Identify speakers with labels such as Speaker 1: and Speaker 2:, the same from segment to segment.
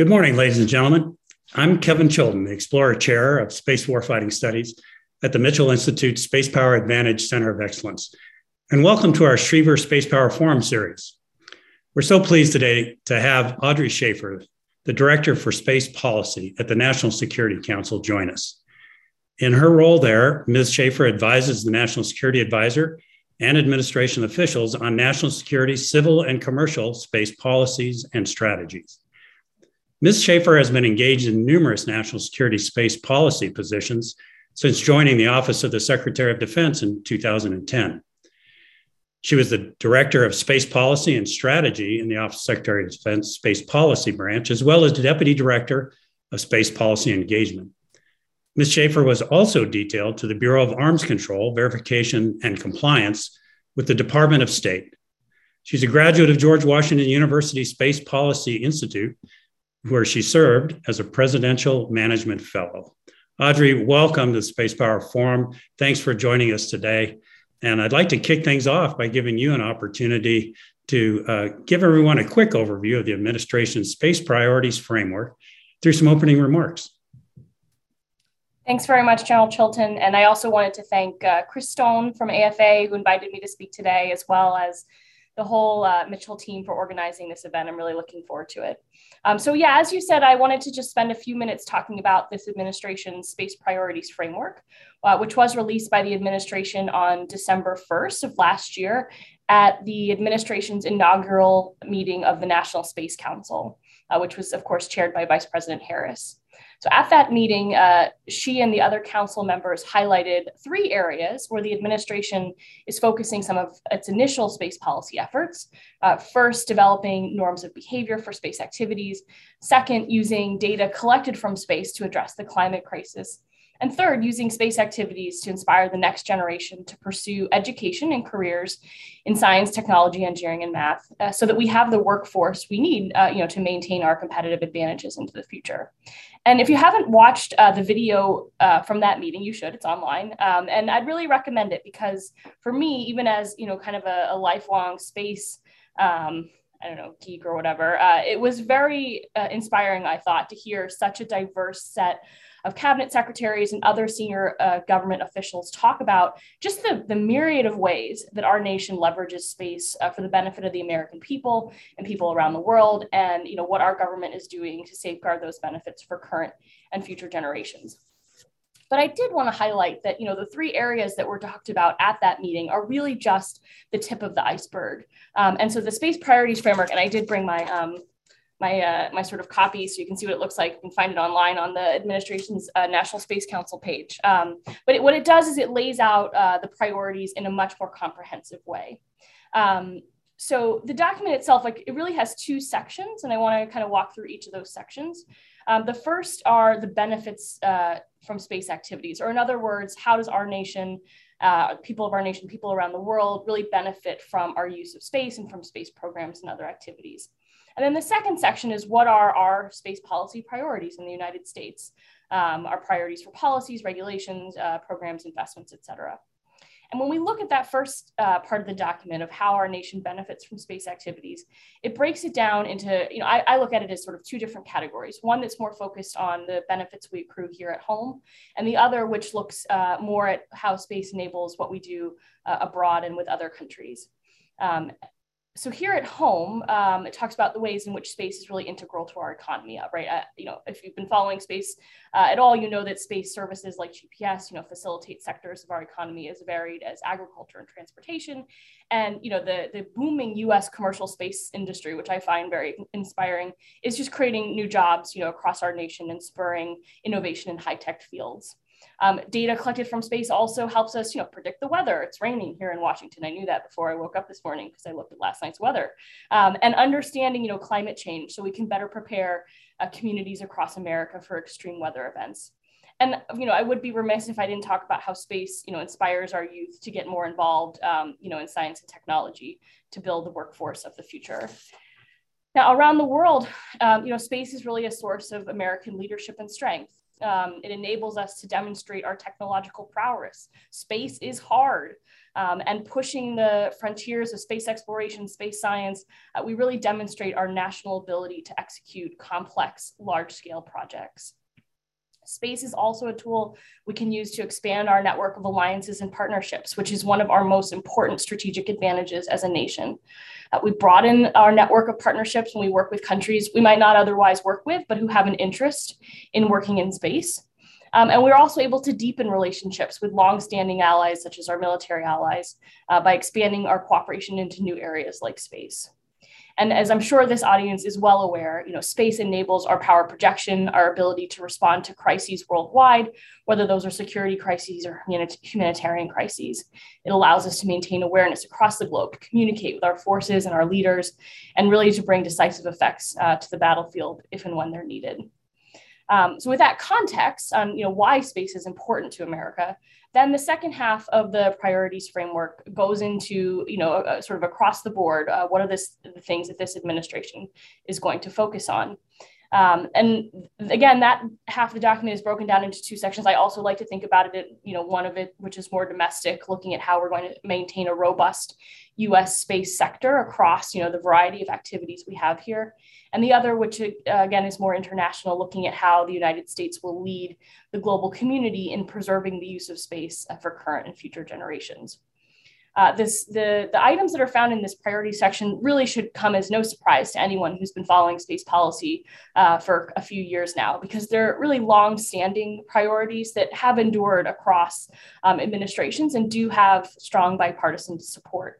Speaker 1: Good morning, ladies and gentlemen. I'm Kevin Chilton, the Explorer Chair of Space Warfighting Studies at the Mitchell Institute Space Power Advantage Center of Excellence. And welcome to our Schriever Space Power Forum series. We're so pleased today to have Audrey Schaffer, the Director for Space Policy at the National Security Council, join us. In her role there, Ms. Schaffer advises the National Security Advisor and administration officials on national security, civil, and commercial space policies and strategies. Ms. Schaffer has been engaged in numerous national security space policy positions since joining the Office of the Secretary of Defense in 2010. She was the Director of Space Policy and Strategy in the Office of Secretary of Defense Space Policy Branch, as well as Deputy Director of Space Policy Engagement. Ms. Schaffer was also detailed to the Bureau of Arms Control, Verification, and Compliance with the Department of State. She's a graduate of George Washington University Space Policy Institute where she served as a presidential management fellow. Audrey, welcome to the Space Power Forum. Thanks for joining us today. And I'd like to kick things off by giving you an opportunity to uh, give everyone a quick overview of the administration's space priorities framework through some opening remarks.
Speaker 2: Thanks very much, General Chilton. And I also wanted to thank uh, Chris Stone from AFA, who invited me to speak today, as well as the whole uh, Mitchell team for organizing this event. I'm really looking forward to it. Um, so yeah, as you said, I wanted to just spend a few minutes talking about this administration's space priorities framework, uh, which was released by the administration on December 1st of last year at the administration's inaugural meeting of the National Space Council, uh, which was of course chaired by Vice President Harris. So at that meeting, uh, she and the other council members highlighted three areas where the administration is focusing some of its initial space policy efforts. Uh, first, developing norms of behavior for space activities. Second, using data collected from space to address the climate crisis. And third, using space activities to inspire the next generation to pursue education and careers in science, technology, engineering, and math, uh, so that we have the workforce we need, uh, you know, to maintain our competitive advantages into the future. And if you haven't watched uh, the video uh, from that meeting, you should. It's online, um, and I'd really recommend it because for me, even as you know, kind of a, a lifelong space. Um, I don't know, geek or whatever. Uh, it was very uh, inspiring, I thought, to hear such a diverse set of cabinet secretaries and other senior uh, government officials talk about just the, the myriad of ways that our nation leverages space uh, for the benefit of the American people and people around the world, and you know what our government is doing to safeguard those benefits for current and future generations. But I did want to highlight that, you know, the three areas that were talked about at that meeting are really just the tip of the iceberg. Um, and so the space priorities framework, and I did bring my um, my uh, my sort of copy so you can see what it looks like. You can find it online on the administration's uh, National Space Council page. Um, but it, what it does is it lays out uh, the priorities in a much more comprehensive way. Um, so the document itself, like it really has two sections, and I want to kind of walk through each of those sections. Um, the first are the benefits uh, from space activities, or in other words, how does our nation uh, people of our nation, people around the world really benefit from our use of space and from space programs and other activities. And then the second section is what are our space policy priorities in the United States? Um, our priorities for policies, regulations, uh, programs, investments, et cetera. And when we look at that first uh, part of the document of how our nation benefits from space activities, it breaks it down into, you know, I, I, look at it as sort of two different categories. One that's more focused on the benefits we accrue here at home, and the other which looks uh, more at how space enables what we do uh, abroad and with other countries. Um, so here at home, um, it talks about the ways in which space is really integral to our economy, uh, right? Uh, you know, if you've been following space uh, at all, you know that space services like GPS, you know, facilitate sectors of our economy as varied as agriculture and transportation. And, you know, the, the booming US commercial space industry, which I find very inspiring, is just creating new jobs, you know, across our nation and spurring innovation in high-tech fields. Um, data collected from space also helps us, you know, predict the weather. It's raining here in Washington. I knew that before I woke up this morning because I looked at last night's weather. Um, and understanding, you know, climate change so we can better prepare uh, communities across America for extreme weather events. And you know, I would be remiss if I didn't talk about how space, you know, inspires our youth to get more involved, um, you know, in science and technology to build the workforce of the future. Now, around the world, um, you know, space is really a source of American leadership and strength. Um, it enables us to demonstrate our technological prowess. Space is hard. um, and pushing the frontiers of space exploration, space science, uh, we really demonstrate our national ability to execute complex, large scale projects. Space is also a tool we can use to expand our network of alliances and partnerships, which is one of our most important strategic advantages as a nation. Uh, we broaden our network of partnerships when we work with countries we might not otherwise work with, but who have an interest in working in space. Um, and we're also able to deepen relationships with longstanding allies, such as our military allies, uh, by expanding our cooperation into new areas like space. And as I'm sure this audience is well aware, you know, space enables our power projection, our ability to respond to crises worldwide, whether those are security crises or humanitarian crises. It allows us to maintain awareness across the globe, communicate with our forces and our leaders, and really to bring decisive effects uh, to the battlefield if and when they're needed. Um, so with that context on you know why space is important to America, then the second half of the priorities framework goes into you know a sort of across the board uh, what are this, the things that this administration is going to focus on. Um, and again, that half the document is broken down into two sections. I also like to think about it, you know, one of it, which is more domestic, looking at how we're going to maintain a robust U.S. space sector across, you know, the variety of activities we have here. And the other, which uh, again is more international, looking at how the United States will lead the global community in preserving the use of space for current and future generations. Uh, this, the, the items that are found in this priority section really should come as no surprise to anyone who's been following space policy uh, for a few years now, because they're really long-standing priorities that have endured across um, administrations and do have strong bipartisan support.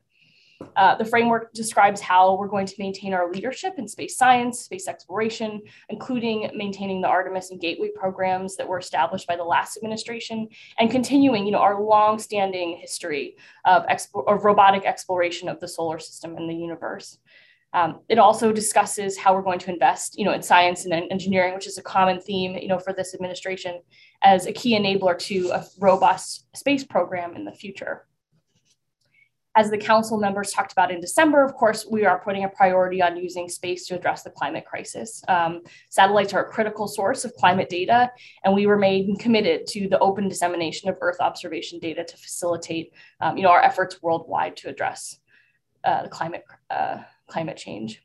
Speaker 2: Uh, the framework describes how we're going to maintain our leadership in space science, space exploration, including maintaining the Artemis and Gateway programs that were established by the last administration, and continuing, you know, our long-standing history of, expo- of robotic exploration of the solar system and the universe. Um, it also discusses how we're going to invest, you know, in science and engineering, which is a common theme, you know, for this administration as a key enabler to a robust space program in the future as the council members talked about in December, of course, we are putting a priority on using space to address the climate crisis. Um, satellites are a critical source of climate data, and we remain committed to the open dissemination of Earth observation data to facilitate, um, you know, our efforts worldwide to address uh, the climate uh, climate change.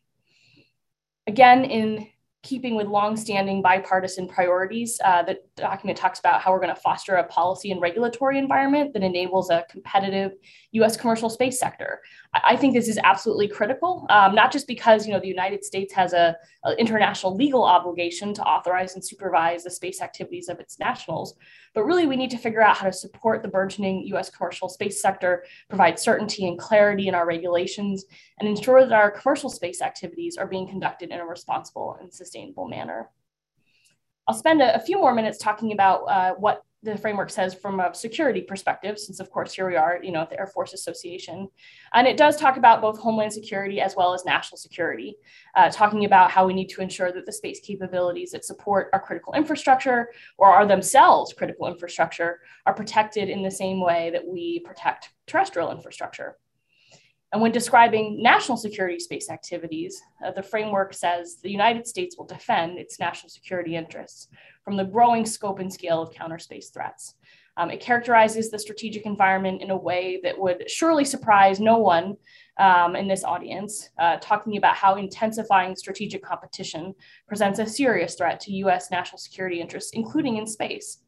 Speaker 2: Again, in keeping with longstanding bipartisan priorities. Uh, document talks about how we're going to foster a policy and regulatory environment that enables a competitive U.S. commercial space sector. I think this is absolutely critical, um, not just because you know the United States has a, a, international legal obligation to authorize and supervise the space activities of its nationals, but really we need to figure out how to support the burgeoning U.S. commercial space sector, provide certainty and clarity in our regulations, and ensure that our commercial space activities are being conducted in a responsible and sustainable manner. I'll spend a, a few more minutes talking about uh, what the framework says from a security perspective, since of course here we are, you know, at the Air Force Association. And it does talk about both homeland security as well as national security, uh, talking about how we need to ensure that the space capabilities that support our critical infrastructure or are themselves critical infrastructure are protected in the same way that we protect terrestrial infrastructure. And when describing national security space activities, uh, the framework says the United States will defend its national security interests from the growing scope and scale of counter space threats. Um, it characterizes the strategic environment in a way that would surely surprise no one um, in this audience, uh, talking about how intensifying strategic competition presents a serious threat to US national security interests, including in space,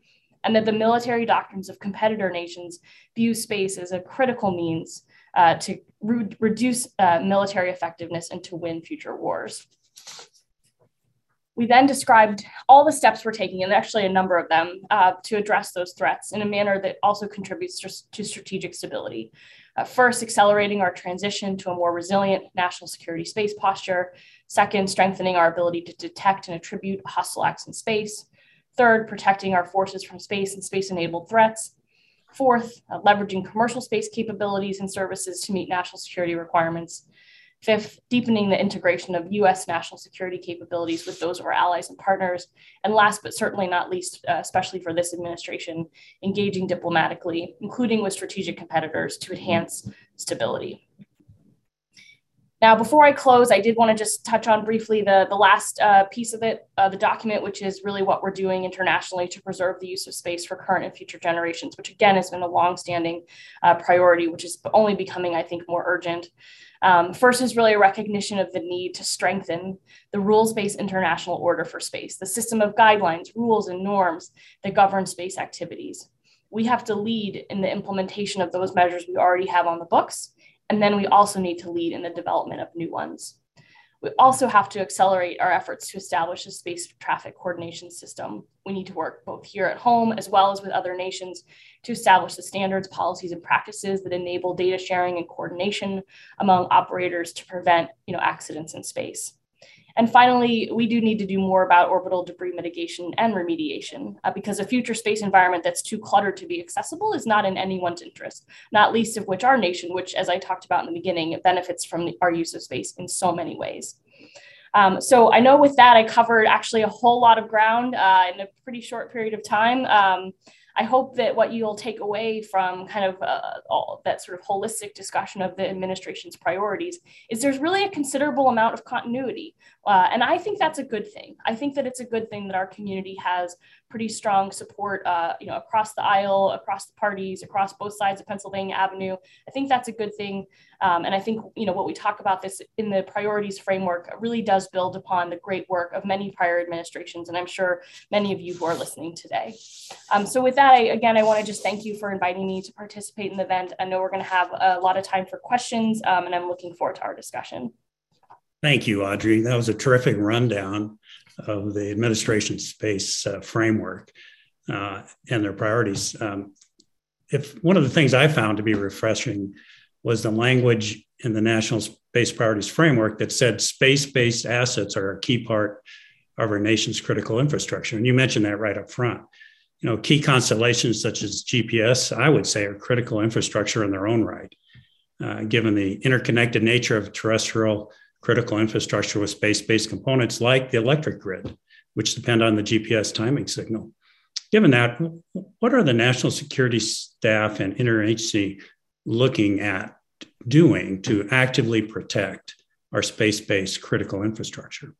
Speaker 2: and that the military doctrines of competitor nations view space as a critical means uh, to re- reduce uh, military effectiveness and to win future wars. We then described all the steps we're taking, and actually a number of them, uh, to address those threats in a manner that also contributes to, strategic stability. Uh, first, accelerating our transition to a more resilient national security space posture. Second, strengthening our ability to detect and attribute hostile acts in space. Third, protecting our forces from space and space enabled threats. Fourth, uh, leveraging commercial space capabilities and services to meet national security requirements. Fifth, deepening the integration of US national security capabilities with those of our allies and partners. And last but certainly not least, uh, especially for this administration, engaging diplomatically, including with strategic competitors to enhance stability. Now, before I close, I did want to just touch on briefly the, the last uh, piece of it, uh, the document, which is really what we're doing internationally to preserve the use of space for current and future generations, which again has been a longstanding uh, priority, which is only becoming, I think, more urgent. Um, first is really a recognition of the need to strengthen the rules based international order for space, the system of guidelines, rules, and norms that govern space activities. We have to lead in the implementation of those measures we already have on the books and then we also need to lead in the development of new ones. We also have to accelerate our efforts to establish a space traffic coordination system. We need to work both here at home as well as with other nations to establish the standards, policies, and practices that enable data sharing and coordination among operators to prevent you know, accidents in space. And finally, we do need to do more about orbital debris mitigation and remediation uh, because a future space environment that's too cluttered to be accessible is not in anyone's interest, not least of which our nation, which, as I talked about in the beginning, benefits from the, our use of space in so many ways. Um, so I know with that, I covered actually a whole lot of ground uh, in a pretty short period of time. Um, I hope that what you'll take away from kind of uh, all that sort of holistic discussion of the administration's priorities is there's really a considerable amount of continuity. Uh, and I think that's a good thing. I think that it's a good thing that our community has pretty strong support, uh, you know, across the aisle, across the parties, across both sides of Pennsylvania Avenue. I think that's a good thing. Um, and I think, you know, what we talk about this in the priorities framework really does build upon the great work of many prior administrations. And I'm sure many of you who are listening today. Um, so with that, I, again, I want to just thank you for inviting me to participate in the event. I know we're going to have a lot of time for questions um, and I'm looking forward to our discussion.
Speaker 1: Thank you, Audrey. That was a terrific rundown of the administration space uh, framework uh, and their priorities. Um, if one of the things I found to be refreshing was the language in the National Space Priorities Framework that said space based assets are a key part of our nation's critical infrastructure. And you mentioned that right up front. You know, key constellations such as GPS, I would say, are critical infrastructure in their own right, uh, given the interconnected nature of terrestrial critical infrastructure with space based components like the electric grid, which depend on the GPS timing signal. Given that, what are the national security staff and interagency looking at doing to actively protect our space based critical infrastructure?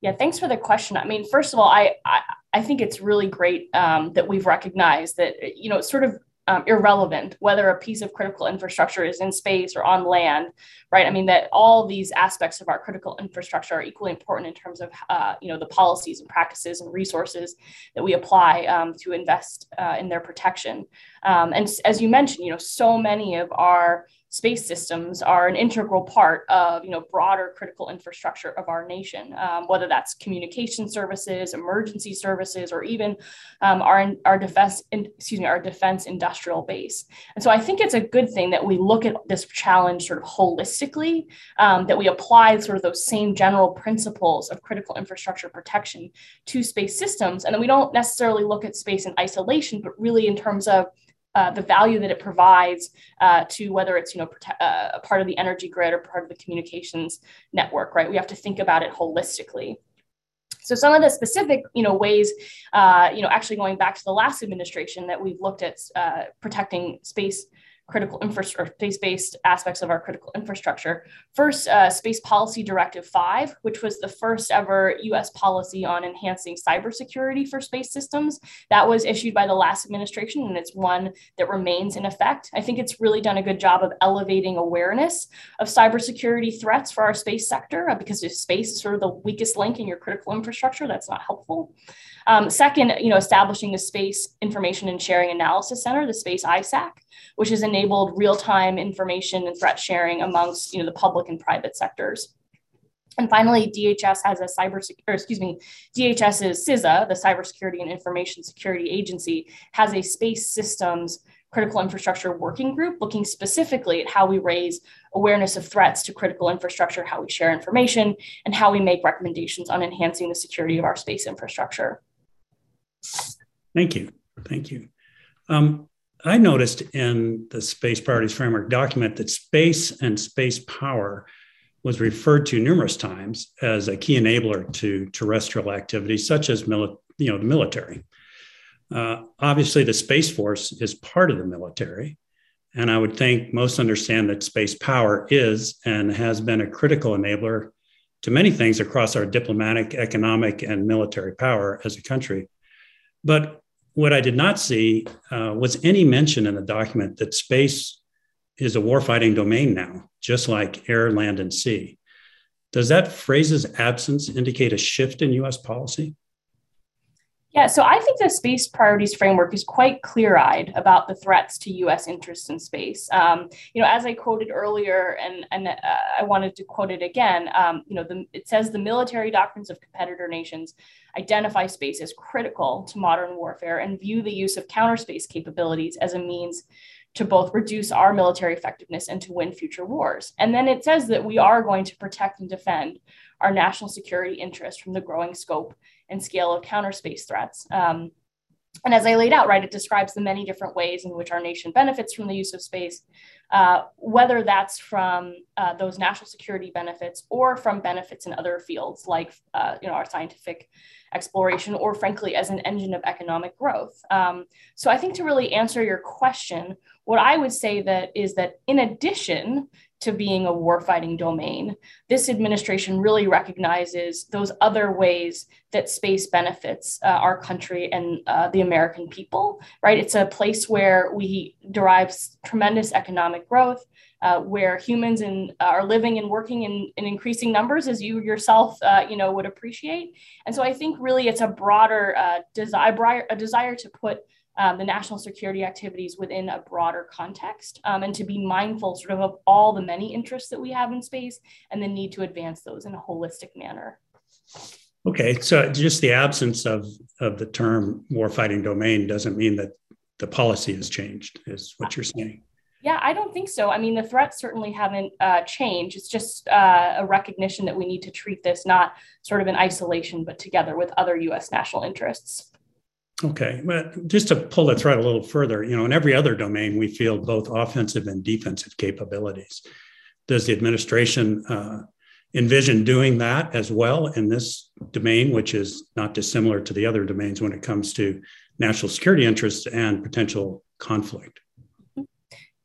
Speaker 2: Yeah, thanks for the question. I mean, first of all, I I, I think it's really great um, that we've recognized that you know sort of um, irrelevant whether a piece of critical infrastructure is in space or on land, right? I mean that all these aspects of our critical infrastructure are equally important in terms of uh, you know the policies and practices and resources that we apply um, to invest uh, in their protection. Um, and as you mentioned, you know so many of our space systems are an integral part of you know broader critical infrastructure of our nation. Um, whether that's communication services emergency services or even um, our, our defense excuse me our defense industrial base. And so i think it's a good thing that we look at this challenge sort of holistically um, that we apply sort of those same general principles of critical infrastructure protection to space systems. And then we don't necessarily look at space in isolation but really in terms of uh, the value that it provides uh, to whether it's you know prote- uh, a part of the energy grid or part of the communications network right? We have to think about it holistically. So some of the specific you know ways uh, you know actually going back to the last administration that we've looked at uh, protecting space critical infrastructure, space-based aspects of our critical infrastructure. First, uh, Space Policy Directive 5, which was the first ever US policy on enhancing cybersecurity for space systems. That was issued by the last administration, and it's one that remains in effect. I think it's really done a good job of elevating awareness of cybersecurity threats for our space sector, uh, because if space is sort of the weakest link in your critical infrastructure, that's not helpful. Um, second, you know, establishing the Space Information and Sharing Analysis Center, the Space ISAC, which has enabled real-time information and threat sharing amongst you know the public and private sectors. And finally, DHS has a cyber, or excuse me, DHS's CISA, the Cybersecurity and Information Security Agency, has a space systems critical infrastructure working group looking specifically at how we raise awareness of threats to critical infrastructure, how we share information, and how we make recommendations on enhancing the security of our space infrastructure.
Speaker 1: Thank you. Thank you. Um, I noticed in the Space Priorities Framework document that space and space power was referred to numerous times as a key enabler to terrestrial activities such as mili- you know, the military. Uh, obviously, the Space Force is part of the military. And I would think most understand that space power is and has been a critical enabler to many things across our diplomatic, economic, and military power as a country. But what I did not see uh, was any mention in the document that space is a warfighting domain now, just like air, land, and sea. Does that phrase's absence indicate a shift in US policy?
Speaker 2: Yeah, so I think the space priorities framework is quite clear eyed about the threats to US interests in space. Um, you know, as I quoted earlier, and, and uh, I wanted to quote it again, um, you know, the, it says the military doctrines of competitor nations identify space as critical to modern warfare and view the use of counter space capabilities as a means to both reduce our military effectiveness and to win future wars. And then it says that we are going to protect and defend our national security interests from the growing scope and scale of counter space threats. Um, and as I laid out, right, it describes the many different ways in which our nation benefits from the use of space, uh, whether that's from uh, those national security benefits or from benefits in other fields like, uh, you know, our scientific exploration, or frankly, as an engine of economic growth. Um, so I think to really answer your question, what I would say that is that in addition to being a warfighting domain, this administration really recognizes those other ways that space benefits uh, our country and uh, the American people, right? It's a place where we derive tremendous economic growth, uh, where humans in, uh, are living and working in, in, increasing numbers, as you yourself, uh, you know, would appreciate. And so I think really it's a broader uh, desire, a desire to put um, the national security activities within a broader context um, and to be mindful sort of of all the many interests that we have in space and the need to advance those in a holistic manner.
Speaker 1: Okay, so just the absence of, of the term warfighting domain doesn't mean that the policy has changed, is what you're saying.
Speaker 2: Yeah, I don't think so. I mean, the threats certainly haven't uh, changed. It's just uh, a recognition that we need to treat this not sort of in isolation, but together with other US national interests.
Speaker 1: Okay, but just to pull the thread a little further, you know, in every other domain, we field both offensive and defensive capabilities. Does the administration uh, envision doing that as well in this domain, which is not dissimilar to the other domains when it comes to national security interests and potential conflict?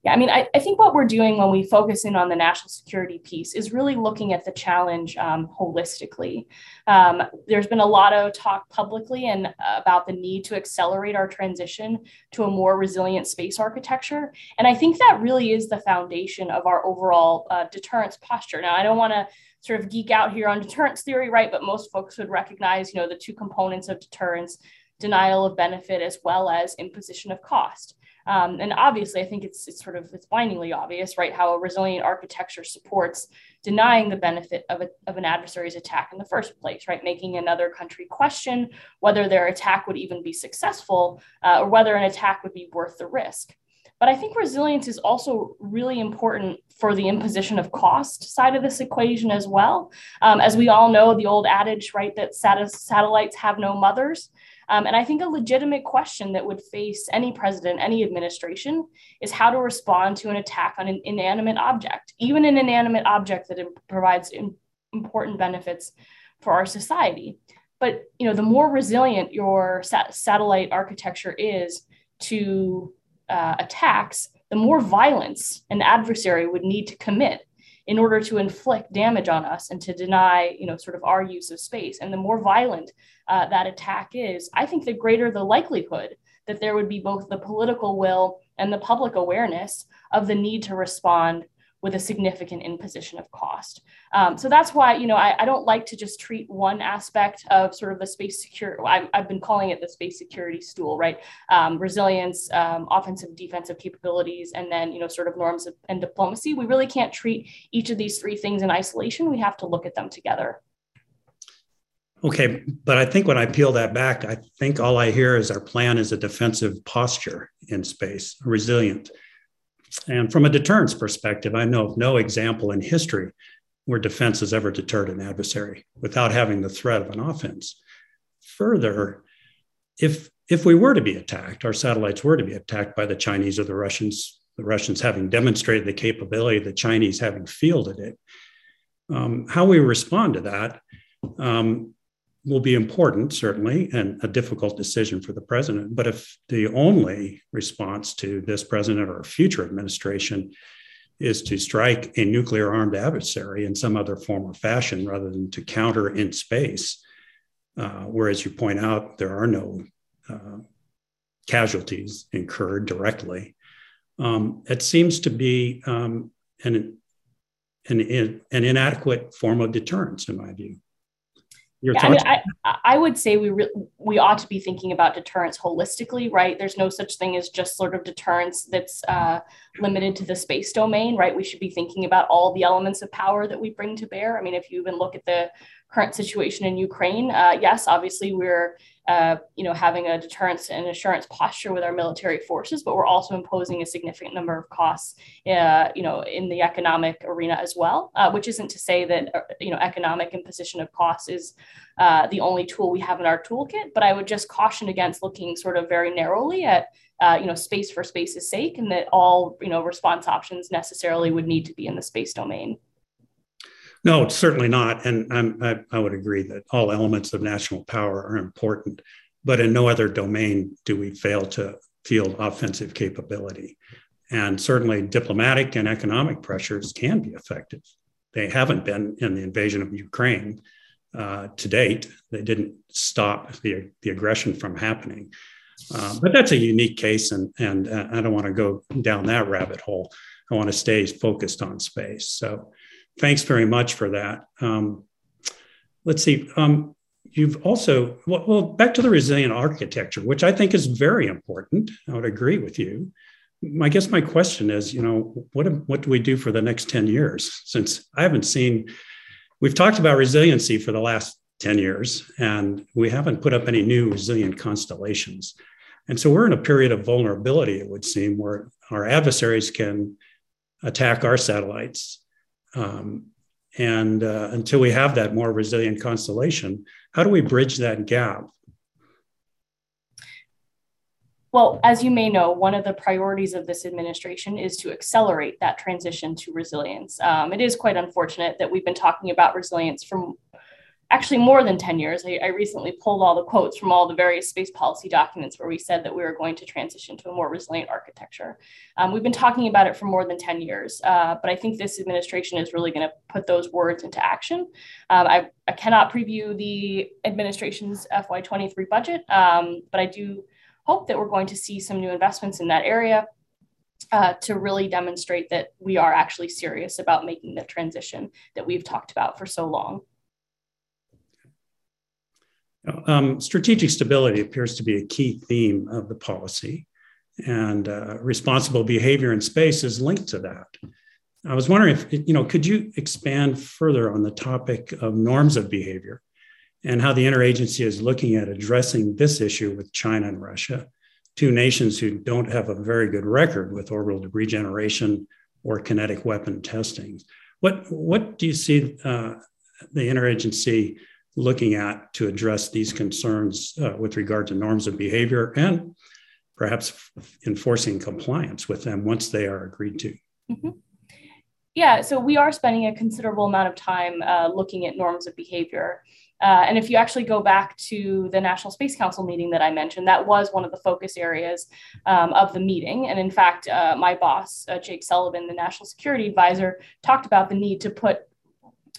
Speaker 2: Yeah, I mean, I, I, think what we're doing when we focus in on the national security piece is really looking at the challenge um, holistically. Um, there's been a lot of talk publicly and uh, about the need to accelerate our transition to a more resilient space architecture, and I think that really is the foundation of our overall uh, deterrence posture. Now, I don't want to sort of geek out here on deterrence theory, right? But most folks would recognize, you know, the two components of deterrence: denial of benefit as well as imposition of cost. Um, and obviously, I think it's, it's sort of it's blindingly obvious, right, how a resilient architecture supports denying the benefit of, a, of an adversary's attack in the first place, right, making another country question whether their attack would even be successful uh, or whether an attack would be worth the risk. But I think resilience is also really important for the imposition of cost side of this equation as well. Um, as we all know, the old adage, right, that sat- satellites have no mothers. Um, and I think a legitimate question that would face any president, any administration, is how to respond to an attack on an inanimate object, even an inanimate object that provides important benefits for our society. But you know, the more resilient your sat- satellite architecture is to uh, attacks, the more violence an adversary would need to commit in order to inflict damage on us and to deny, you know, sort of our use of space. And the more violent uh, that attack is, I think the greater the likelihood that there would be both the political will and the public awareness of the need to respond with a significant imposition of cost. Um, so that's why, you know, I, I, don't like to just treat one aspect of sort of the space security. I've, been calling it the space security stool, right? Um, resilience, um, offensive, defensive capabilities, and then, you know, sort of norms and diplomacy. We really can't treat each of these three things in isolation. We have to look at them together.
Speaker 1: Okay, but I think when I peel that back, I think all I hear is our plan is a defensive posture in space, resilient. And from a deterrence perspective, I know of no example in history where defense has ever deterred an adversary without having the threat of an offense. Further, if if we were to be attacked, our satellites were to be attacked by the Chinese or the Russians, the Russians having demonstrated the capability, the Chinese having fielded it, um, how we respond to that um, will be important, certainly, and a difficult decision for the president. But if the only response to this president or future administration is to strike a nuclear armed adversary in some other form or fashion rather than to counter in space, uh, where, as you point out, there are no uh, casualties incurred directly, um, it seems to be um, an, an, an inadequate form of deterrence, in my view.
Speaker 2: Yeah, I, mean, I, I, would say we re- we ought to be thinking about deterrence holistically, right? There's no such thing as just sort of deterrence that's uh, limited to the space domain, right? We should be thinking about all the elements of power that we bring to bear. I mean, if you even look at the current situation in Ukraine, uh, yes, obviously we're uh, you know, having a deterrence and assurance posture with our military forces, but we're also imposing a significant number of costs, uh, you know, in the economic arena as well. Uh, which isn't to say that uh, you know economic imposition of costs is uh, the only tool we have in our toolkit. But I would just caution against looking sort of very narrowly at uh, you know space for space's sake, and that all you know response options necessarily would need to be in the space domain.
Speaker 1: No, certainly not. And I, I would agree that all elements of national power are important, but in no other domain do we fail to field offensive capability. And certainly diplomatic and economic pressures can be effective. They haven't been in the invasion of Ukraine uh, to date. They didn't stop the, the aggression from happening. Uh, but that's a unique case, and, and uh, I don't want to go down that rabbit hole. I want to stay focused on space. So thanks very much for that. Um, let's see. Um, you've also well, well, back to the resilient architecture, which I think is very important. I would agree with you. I guess my question is, you know, what what do we do for the next ten years? Since I haven't seen, we've talked about resiliency for the last ten years, and we haven't put up any new resilient constellations. And so we're in a period of vulnerability, it would seem, where our adversaries can attack our satellites um, and uh, until we have that more resilient constellation, how do we bridge that gap?
Speaker 2: Well, as you may know, one of the priorities of this administration is to accelerate that transition to resilience. Um, it is quite unfortunate that we've been talking about resilience from actually more than 10 years. I, I, recently pulled all the quotes from all the various space policy documents where we said that we were going to transition to a more resilient architecture. Um, we've been talking about it for more than 10 years, uh, but I think this administration is really going to put those words into action. Um, I, I, cannot preview the administration's FY23 budget, um, but I do hope that we're going to see some new investments in that area. Uh, to really demonstrate that we are actually serious about making the transition that we've talked about for so long.
Speaker 1: Um, strategic stability appears to be a key theme of the policy, and uh, responsible behavior in space is linked to that. I was wondering if, you know, could you expand further on the topic of norms of behavior and how the interagency is looking at addressing this issue with China and Russia, two nations who don't have a very good record with orbital debris generation or kinetic weapon testing. What, what do you see uh, the interagency looking at to address these concerns uh, with regard to norms of behavior and perhaps enforcing compliance with them once they are agreed to. Mm-hmm.
Speaker 2: Yeah, so we are spending a considerable amount of time uh, looking at norms of behavior. Uh, and if you actually go back to the National Space Council meeting that I mentioned, that was one of the focus areas um, of the meeting. And in fact, uh, my boss, uh, Jake Sullivan, the National Security Advisor, talked about the need to put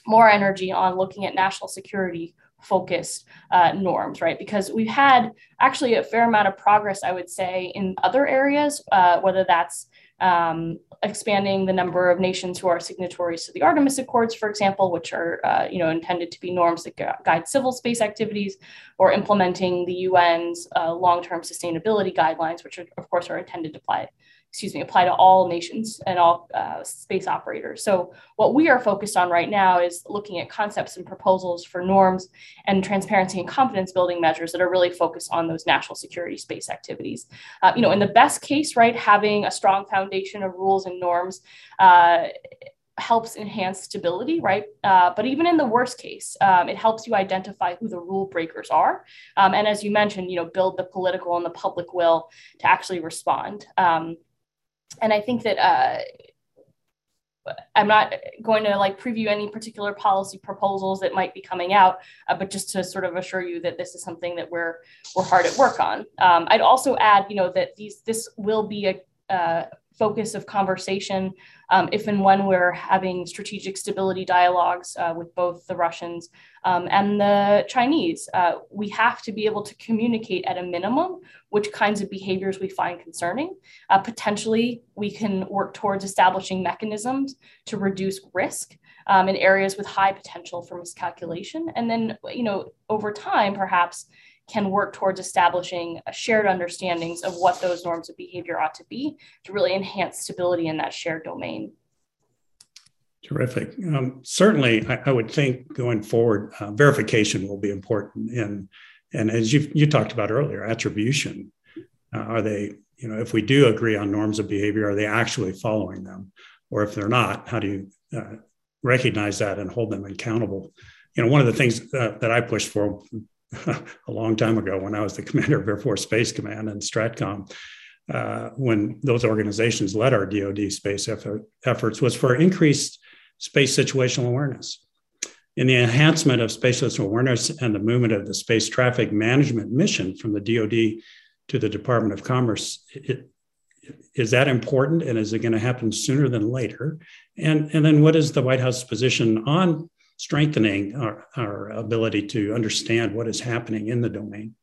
Speaker 2: more energy on looking at national security focused uh, norms, right? Because we've had actually a fair amount of progress, I would say, in other areas, uh, whether that's um, expanding the number of nations who are signatories to the Artemis Accords, for example, which are uh, you know intended to be norms that guide civil space activities, or implementing the UN's uh, long-term sustainability guidelines, which are, of course are intended to apply excuse me, apply to all nations and all uh, space operators. So what we are focused on right now is looking at concepts and proposals for norms and transparency and confidence building measures that are really focused on those national security space activities. Uh, you know, in the best case, right, having a strong foundation of rules and norms uh, helps enhance stability, right? Uh, but even in the worst case, um, it helps you identify who the rule breakers are, um, and as you mentioned, you know, build the political and the public will to actually respond. Um, and I think that uh, I'm not going to like preview any particular policy proposals that might be coming out, uh, but just to sort of assure you that this is something that we're we're hard at work on. Um, I'd also add, you know, that these this will be a uh, focus of conversation um, if and when we're having strategic stability dialogues uh, with both the Russians um, and the Chinese. Uh, we have to be able to communicate at a minimum which kinds of behaviors we find concerning. Uh, potentially, we can work towards establishing mechanisms to reduce risk. Um, in areas with high potential for miscalculation. And then, you know, over time, perhaps can work towards establishing shared understandings of what those norms of behavior ought to be to really enhance stability in that shared domain.
Speaker 1: Terrific. Um, certainly, I, I, would think going forward, uh, verification will be important. And, and as you, you talked about earlier, attribution. Uh, are they, you know, if we do agree on norms of behavior, are they actually following them? Or if they're not, how do you uh, recognize that and hold them accountable? You know, one of the things uh, that I pushed for a long time ago when I was the commander of Air Force Space Command and STRATCOM, uh, when those organizations led our DoD space effort, efforts, was for increased space situational awareness. In the enhancement of space situational awareness and the movement of the space traffic management mission from the DoD to the Department of Commerce, it, is that important and is it going to happen sooner than later? And, and then what is the White House position on strengthening our, our ability to understand what is happening in the domain.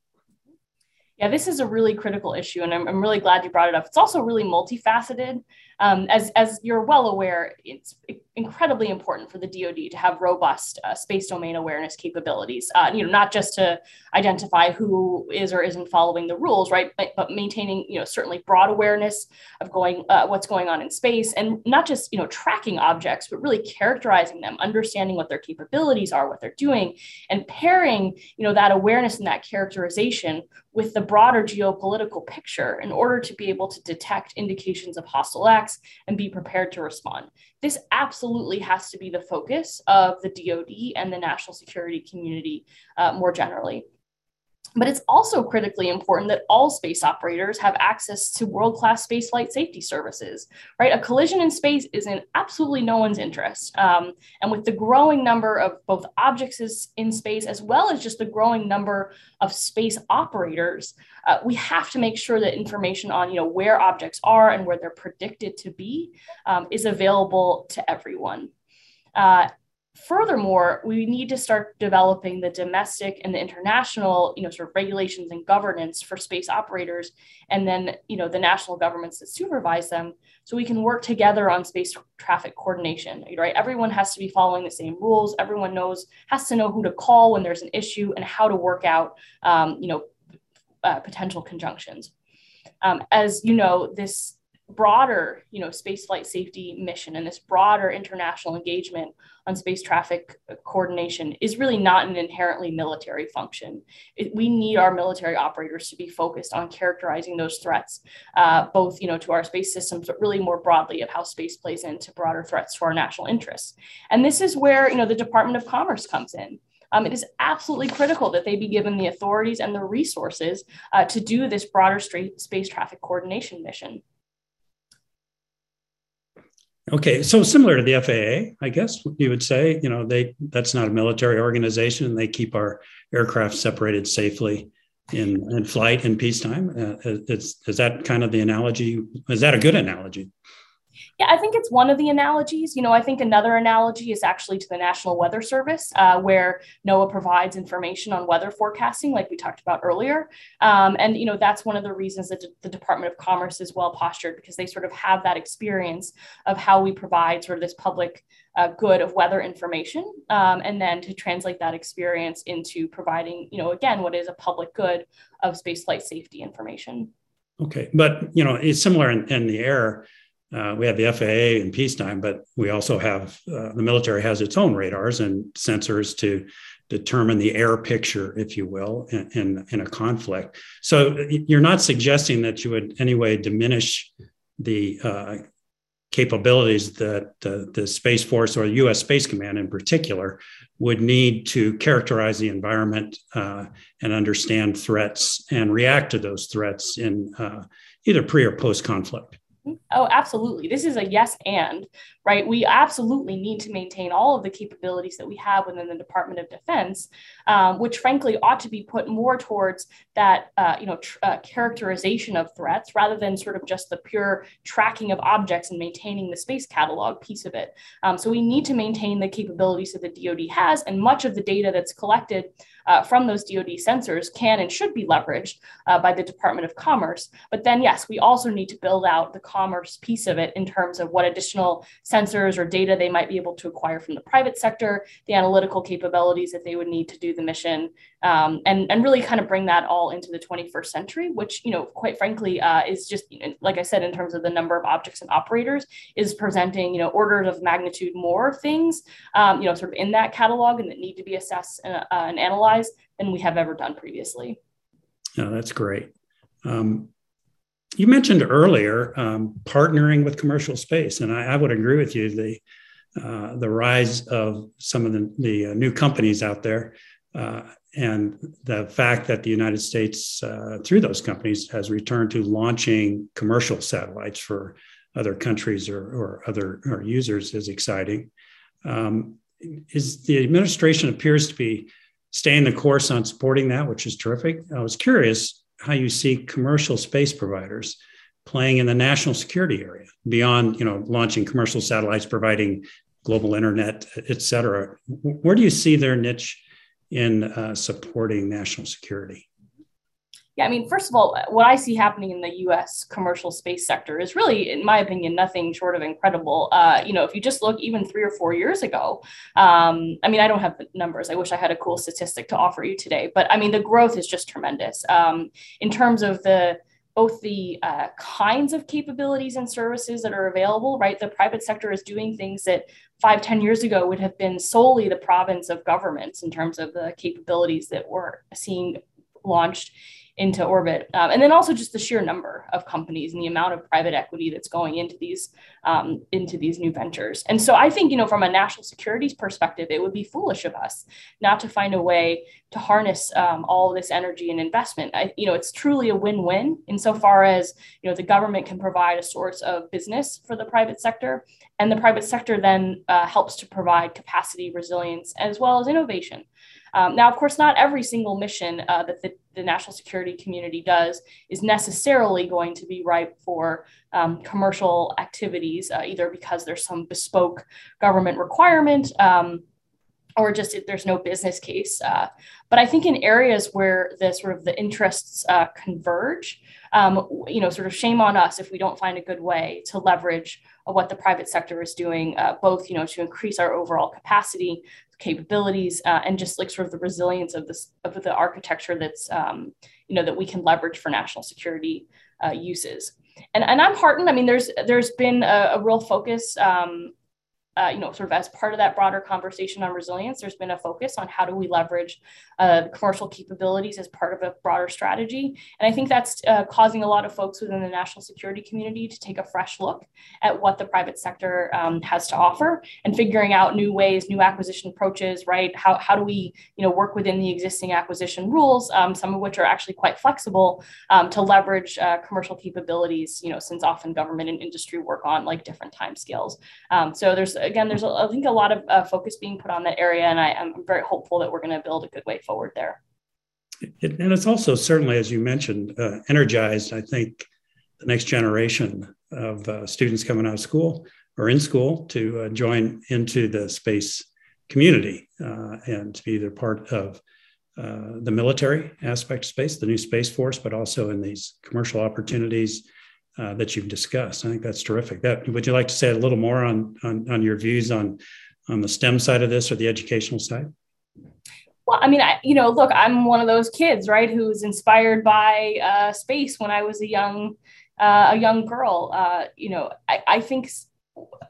Speaker 2: Yeah, this is a really critical issue, and I'm, I'm really glad you brought it up. It's also really multifaceted. Um, as, as you're well aware, it's incredibly important for the DoD to have robust uh, space domain awareness capabilities. Uh, you know, not just to identify who is or isn't following the rules, right, but, but maintaining you know certainly broad awareness of going uh, what's going on in space, and not just you know tracking objects, but really characterizing them, understanding what their capabilities are, what they're doing, and pairing you know that awareness and that characterization with the broader geopolitical picture in order to be able to detect indications of hostile acts and be prepared to respond. This absolutely has to be the focus of the DoD and the national security community uh, more generally. But it's also critically important that all space operators have access to world class space flight safety services, right? A collision in space is in absolutely no one's interest. Um, and with the growing number of both objects in space, as well as just the growing number of space operators, uh, we have to make sure that information on you know, where objects are and where they're predicted to be um, is available to everyone. Uh, furthermore, we need to start developing the domestic and the international, you know, sort of regulations and governance for space operators, and then, you know, the national governments that supervise them, so we can work together on space traffic coordination. Right, everyone has to be following the same rules. Everyone knows has to know who to call when there's an issue and how to work out, um, you know, uh, potential conjunctions. Um, as you know, this broader, you know, space flight safety mission and this broader international engagement on space traffic coordination is really not an inherently military function. It, we need our military operators to be focused on characterizing those threats, uh, both, you know, to our space systems, but really more broadly of how space plays into broader threats to our national interests. And this is where, you know, the Department of Commerce comes in. Um, it is absolutely critical that they be given the authorities and the resources uh, to do this broader space traffic coordination mission.
Speaker 1: Okay, so similar to the FAA, I guess you would say, you know, they that's not a military organization, and they keep our aircraft separated safely in, in flight in peacetime. Uh, is, is that kind of the analogy? Is that a good analogy?
Speaker 2: Yeah, I think it's one of the analogies. You know, I think another analogy is actually to the National Weather Service, uh, where NOAA provides information on weather forecasting, like we talked about earlier. Um, and, you know, that's one of the reasons that the Department of Commerce is well postured because they sort of have that experience of how we provide sort of this public uh, good of weather information um, and then to translate that experience into providing, you know, again, what is a public good of spaceflight safety information.
Speaker 1: Okay. But, you know, it's similar in, in the air uh, we have the FAA in peacetime, but we also have uh, the military has its own radars and sensors to determine the air picture, if you will, in, in, in a conflict. So you're not suggesting that you would anyway diminish the uh, capabilities that the Space Force or the U.S. Space Command in particular would need to characterize the environment uh, and understand threats and react to those threats in uh, either pre or post conflict.
Speaker 2: Oh, absolutely. This is a yes and, right? We absolutely need to maintain all of the capabilities that we have within the Department of Defense, um, which frankly ought to be put more towards that, uh, you know, tr- uh, characterization of threats rather than sort of just the pure tracking of objects and maintaining the space catalog piece of it. Um, so we need to maintain the capabilities that the DoD has, and much of the data that's collected uh, from those DoD sensors can and should be leveraged uh, by the Department of Commerce. But then, yes, we also need to build out the commerce piece of it in terms of what additional sensors or data they might be able to acquire from the private sector, the analytical capabilities that they would need to do the mission, um, and, and really kind of bring that all into the 21st century, which, you know, quite frankly, uh, is just, like I said, in terms of the number of objects and operators, is presenting, you know, orders of magnitude more things, um, you know, sort of in that catalog and that need to be assessed and, uh, and analyzed than we have ever done previously.
Speaker 1: Oh, that's great. Um, you mentioned earlier um, partnering with commercial space, and I, I would agree with you. The uh, the rise of some of the, the uh, new companies out there, uh, and the fact that the United States, uh, through those companies, has returned to launching commercial satellites for other countries or, or other or users is exciting. Um, is the administration appears to be staying the course on supporting that, which is terrific. I was curious how you see commercial space providers playing in the national security area beyond you know launching commercial satellites providing global internet et cetera where do you see their niche in uh, supporting national security
Speaker 2: yeah, I mean, first of all, what I see happening in the U.S. commercial space sector is really, in my opinion, nothing short of incredible. Uh, you know, if you just look even three or four years ago, um, I mean, I don't have the numbers. I wish I had a cool statistic to offer you today, but I mean, the growth is just tremendous um, in terms of the both the uh, kinds of capabilities and services that are available. Right, the private sector is doing things that five, ten years ago would have been solely the province of governments in terms of the capabilities that we're seeing launched into orbit. Um, and then also just the sheer number of companies and the amount of private equity that's going into these um, into these new ventures. And so I think, you know, from a national security perspective, it would be foolish of us not to find a way to harness um, all this energy and investment. I, you know, it's truly a win-win insofar as, you know, the government can provide a source of business for the private sector and the private sector then uh, helps to provide capacity, resilience, as well as innovation. Um, now, of course, not every single mission uh, that the, the, national security community does is necessarily going to be ripe for um, commercial activities, uh, either because there's some bespoke government requirement. Um, or just if there's no business case. Uh, but I think in areas where the sort of the interests uh, converge, um, you know, sort of shame on us if we don't find a good way to leverage what the private sector is doing, uh, both, you know, to increase our overall capacity, capabilities uh, and just like sort of the resilience of this of the architecture that's um, you know that we can leverage for national security uh, uses. And, and i'm heartened. I mean there's there's been a, a real focus um, uh, you know, sort of as part of that broader conversation on resilience, there's been a focus on how do we leverage uh, commercial capabilities as part of a broader strategy. And I think that's uh, causing a lot of folks within the national security community to take a fresh look at what the private sector um, has to offer and figuring out new ways, new acquisition approaches, right? How, how do we, you know, work within the existing acquisition rules, um, some of which are actually quite flexible um, to leverage uh, commercial capabilities, you know, since often government and industry work on like different time scales. Um, so there's again, there's, a, I think, a lot of uh, focus being put on that area, and I, am very hopeful that we're going to build a good way forward there.
Speaker 1: It, and it's also certainly, as you mentioned, uh, energized. I think the next generation of uh, students coming out of school or in school to uh, join into the space community uh, and to be either part of uh, the military aspect of space, the new space force, but also in these commercial opportunities uh, that you've discussed. I think that's terrific. That would you like to say a little more on, on, on your views on on the STEM side of this or the educational side?
Speaker 2: Well, I mean, I, you know, look, I'm one of those kids, right, who was inspired by uh, space when I was a young uh, a young girl. Uh, you know, I, I think,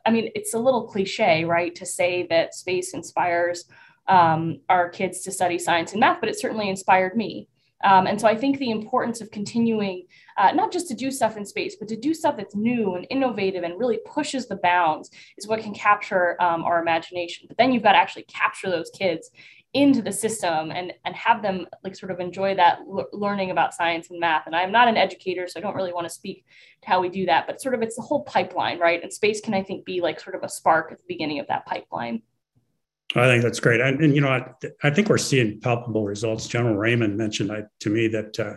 Speaker 2: I mean, it's a little cliche, right, to say that space inspires um, our kids to study science and math, but it certainly inspired me. Um, and so I think the importance of continuing uh, not just to do stuff in space, but to do stuff that's new and innovative and really pushes the bounds is what can capture um, our imagination. But then you've got to actually capture those kids into the system and and have them like sort of enjoy that l- learning about science and math. And i'm not an educator so i don't really want to speak to how we do that but sort of it's the whole pipeline right? And space can i think be like sort of a spark at the beginning of that pipeline
Speaker 1: I think that's great. And, and you know, I, I, think we're seeing palpable results. General Raymond mentioned I, to me that uh,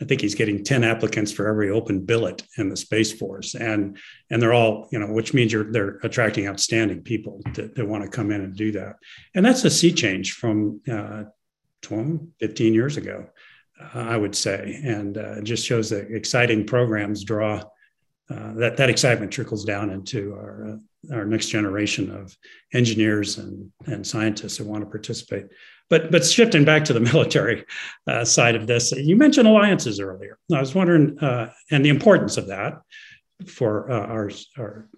Speaker 1: I think he's getting 10 applicants for every open billet in the Space Force. And, and they're all, you know, which means you're, they're attracting outstanding people that, that want to come in and do that. And that's a sea change from uh, 20, 15 years ago, uh, I would say. And uh, it just shows that exciting programs draw uh, that, that excitement trickles down into our, uh, our next generation of engineers and, and scientists who want to participate. But but shifting back to the military uh, side of this, you mentioned alliances earlier. I was wondering, uh, and the importance of that for uh, our our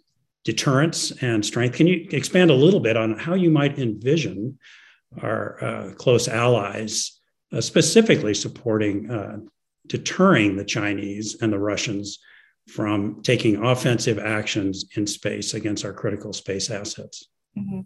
Speaker 1: deterrence and strength. Can you expand a little bit on how you might envision our uh, close allies, uh, specifically supporting uh, deterring the Chinese and the Russians from taking offensive actions in space against our critical space assets?
Speaker 2: Mm-hmm.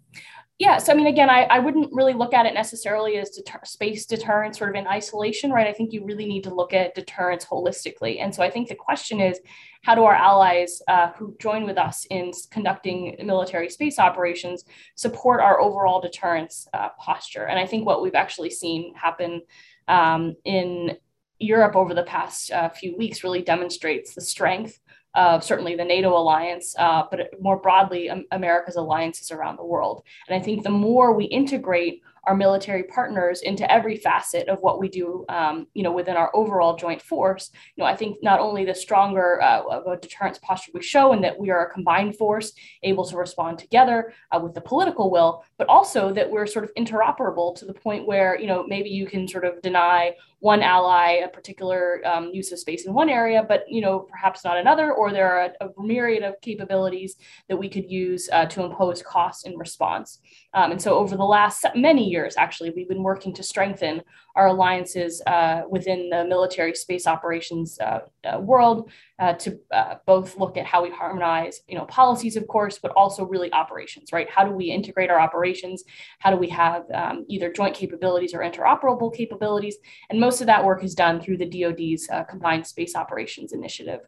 Speaker 2: Yeah so i mean again i, I wouldn't really look at it necessarily as deter- space deterrence sort of in isolation right? I think you really need to look at deterrence holistically. And so i think the question is how do our allies uh, who join with us in conducting military space operations support our overall deterrence uh, posture? And i think what we've actually seen happen um, in europe over the past uh, few weeks really demonstrates the strength of certainly the NATO alliance, uh, but more broadly, um, America's alliances around the world. And I think the more we integrate our military partners into every facet of what we do, um, you know, within our overall joint force. You know, I think not only the stronger uh, of a deterrence posture we show, and that we are a combined force able to respond together uh, with the political will, but also that we're sort of interoperable to the point where you know maybe you can sort of deny one ally a particular um, use of space in one area, but you know perhaps not another, or there are a, a myriad of capabilities that we could use uh, to impose costs in response. Um, and so over the last many years, actually, we've been working to strengthen our alliances uh, within the military space operations uh, uh, world uh, to uh, both look at how we harmonize, you know, policies, of course, but also really operations, right? How do we integrate our operations? How do we have um, either joint capabilities or interoperable capabilities? And most of that work is done through the DoD's uh, Combined Space Operations Initiative.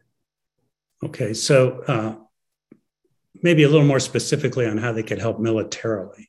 Speaker 1: Okay, so maybe a little more specifically on how they could help militarily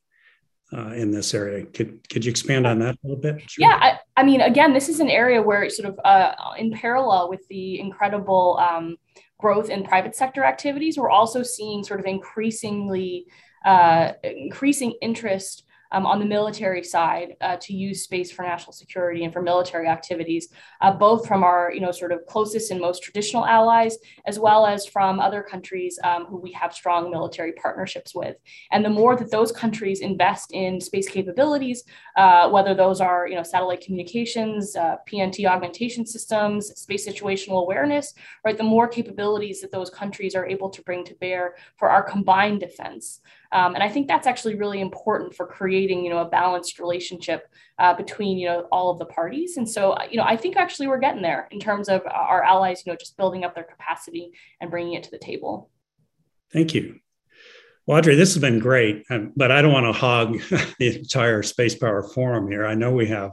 Speaker 1: uh, in this area. Could could you expand on that a little bit?
Speaker 2: Sure. Yeah, I, I, mean, again, this is an area where sort of uh, in parallel with the incredible um, growth in private sector activities, we're also seeing sort of increasingly uh, increasing interest um, on the military side uh, to use space for national security and for military activities, uh, both from our you know sort of closest and most traditional allies, as well as from other countries um, who we have strong military partnerships with. And the more that those countries invest in space capabilities, uh, whether those are you know satellite communications, uh, PNT augmentation systems, space situational awareness, right, the more capabilities that those countries are able to bring to bear for our combined defense. Um, and I think that's actually really important for creating, you know, a balanced relationship uh, between, you know, all of the parties. And so, you know, I think actually we're getting there in terms of our allies, you know, just building up their capacity and bringing it to the table.
Speaker 1: Thank you. Well, Audrey, this has been great, um, but I don't want to hog the entire Space Power Forum here. I know we have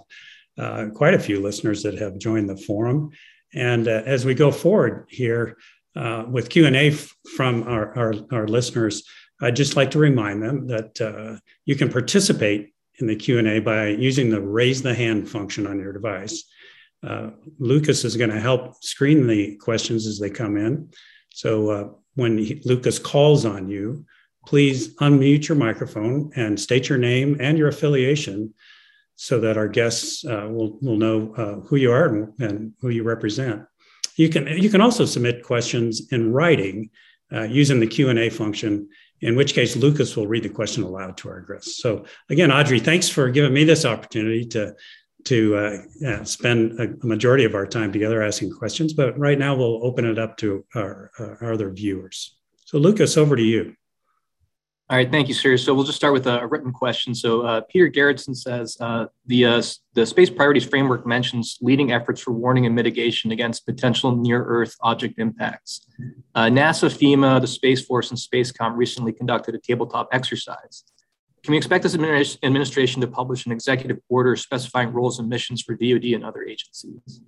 Speaker 1: uh, quite a few listeners that have joined the forum. And uh, as we go forward here uh, with Q&A f- from our, our, our listeners, I'd just like to remind them that uh, you can participate in the Q&A by using the raise the hand function on your device. Uh, Lucas is going to help screen the questions as they come in. So uh, when he, Lucas calls on you, please unmute your microphone and state your name and your affiliation so that our guests uh, will, will know uh, who you are and, who you represent. You can, you can also submit questions in writing uh, using the Q&A function in which case Lucas will read the question aloud to our guests. So again, Audrey, thanks for giving me this opportunity to to uh, spend a, a, majority of our time together asking questions. But right now, we'll open it up to our, our other viewers. So, Lucas, over to you.
Speaker 3: All right, thank you, sir. So we'll just start with a, written question. So uh, Peter Garretson says uh, the uh, the Space Priorities Framework mentions leading efforts for warning and mitigation against potential near-Earth object impacts. Uh, NASA, FEMA, the Space Force, and SpaceCom recently conducted a tabletop exercise. Can we expect this administration to publish an executive order specifying roles and missions for DoD and other agencies?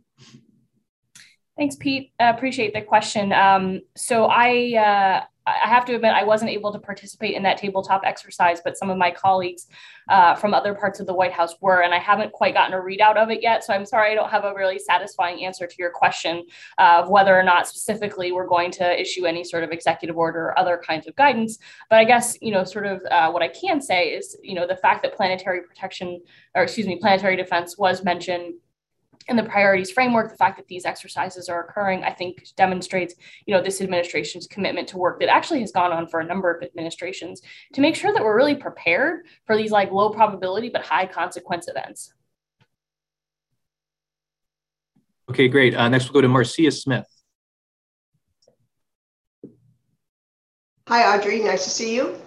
Speaker 2: Thanks, Pete. I appreciate the question. Um, so I, uh, I have to admit, I wasn't able to participate in that tabletop exercise, but some of my colleagues uh, from other parts of the White House were, and I haven't quite gotten a readout of it yet. So I'm sorry I don't have a really satisfying answer to your question uh, of whether or not specifically we're going to issue any sort of executive order or other kinds of guidance. But I guess, you know, sort of uh, what I can say is, you know, the fact that planetary protection, or excuse me, planetary defense was mentioned and the priorities framework, the fact that these exercises are occurring, I think demonstrates, you know, this administration's commitment to work that actually has gone on for a number of administrations to make sure that we're really prepared for these like low probability but high consequence events.
Speaker 3: Okay, great. Uh, next, we'll go to Marcia Smith.
Speaker 4: Hi, Audrey. Nice to see you.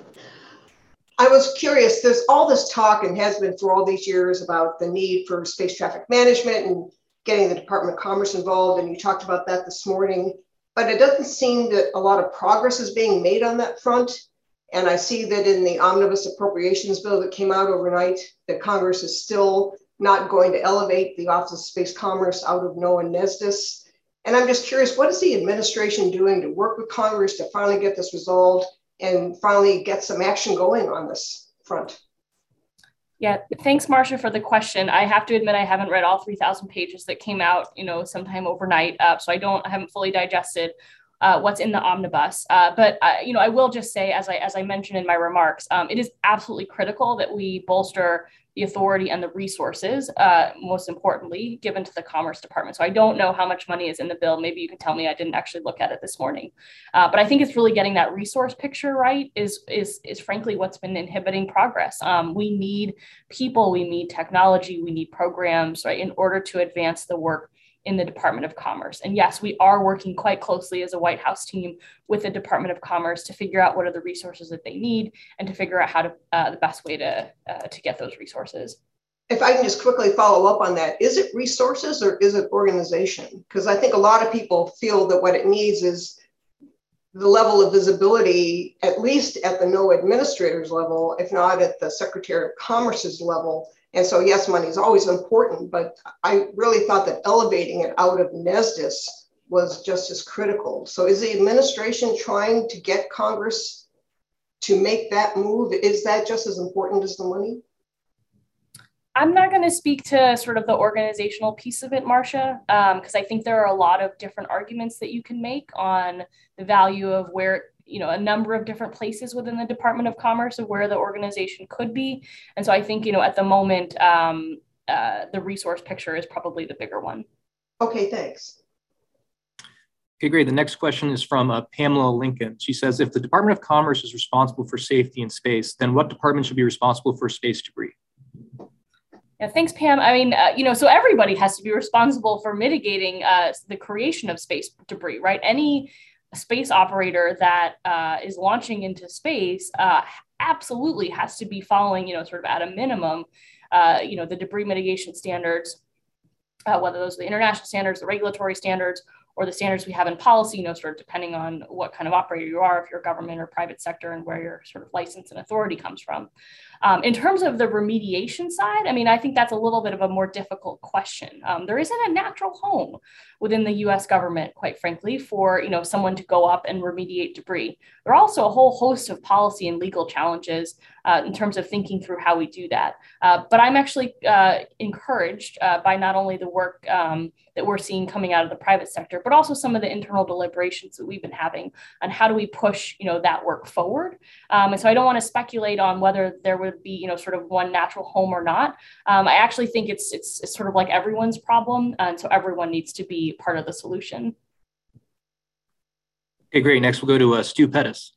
Speaker 4: I was curious, there's all this talk and has been for all these years about the need for space traffic management and getting the Department of Commerce involved. And you talked about that this morning, but it doesn't seem that a lot of progress is being made on that front. And I see that in the omnibus appropriations bill that came out overnight, that Congress is still not going to elevate the Office of Space Commerce out of NOAA and NESDIS. And I'm just curious, what is the administration doing to work with Congress to finally get this resolved and finally get some action going on this front.
Speaker 2: Yeah, thanks, Marcia, for the question. I have to admit I haven't read all 3,000 pages that came out, you know, sometime overnight, uh, so I don't I haven't fully digested uh, what's in the omnibus. Uh, but uh, you know, I will just say, as I as I mentioned in my remarks, um, it is absolutely critical that we bolster the authority and the resources, uh, most importantly, given to the Commerce Department. So I don't know how much money is in the bill. Maybe you can tell me. I didn't actually look at it this morning, uh, but I think it's really getting that resource picture right. Is is is frankly what's been inhibiting progress. Um, we need people, we need technology, we need programs, right, in order to advance the work in the Department of Commerce. And yes, we are working quite closely as a White House team with the Department of Commerce to figure out what are the resources that they need and to figure out how to uh, the best way to uh, to get those resources.
Speaker 4: If I can just quickly follow up on that, is it resources or is it organization? Because I think a lot of people feel that what it needs is the level of visibility, at least at the NOAA administrators level, if not at the Secretary of Commerce's level, and so, yes, money is always important, but I really thought that elevating it out of NESDIS was just as critical. So, is the administration trying to get Congress to make that move? Is that just as important as the money?
Speaker 2: I'm not going to speak to sort of the organizational piece of it, Marcia, because um, I think there are a lot of different arguments that you can make on the value of where you know a number of different places within the department of commerce of where the organization could be and so i think you know at the moment um, uh, the resource picture is probably the bigger one
Speaker 4: okay thanks
Speaker 3: Okay, great. The next question is from uh, Pamela Lincoln. She says, if the Department of Commerce is responsible for safety in space, then what department should be responsible for space debris?
Speaker 2: Yeah, thanks, Pam. I mean, uh, you know, so everybody has to be responsible for mitigating uh, the creation of space debris, right? Any space operator that uh, is launching into space uh, absolutely has to be following, you know, sort of at a minimum, uh, you know, the debris mitigation standards, uh, whether those are the international standards, the regulatory standards, or the standards we have in policy, you know, sort of depending on what kind of operator you are, if you're government or private sector and where your sort of license and authority comes from. Um, in terms of the remediation side, I mean, I think that's a little bit of a more difficult question. Um, there isn't a natural home within the U.S. government, quite frankly, for you know someone to go up and remediate debris. There are also a whole host of policy and legal challenges uh, in terms of thinking through how we do that. Uh, but I'm actually uh, encouraged uh, by not only the work um, that we're seeing coming out of the private sector, but also some of the internal deliberations that we've been having on how do we push you know that work forward. Um, and so I don't want to speculate on whether there would would be you know sort of one natural home or not um, i actually think it's, it's, it's sort of like everyone's problem and so everyone needs to be part of the solution
Speaker 3: okay great next we'll go to uh, stu pettis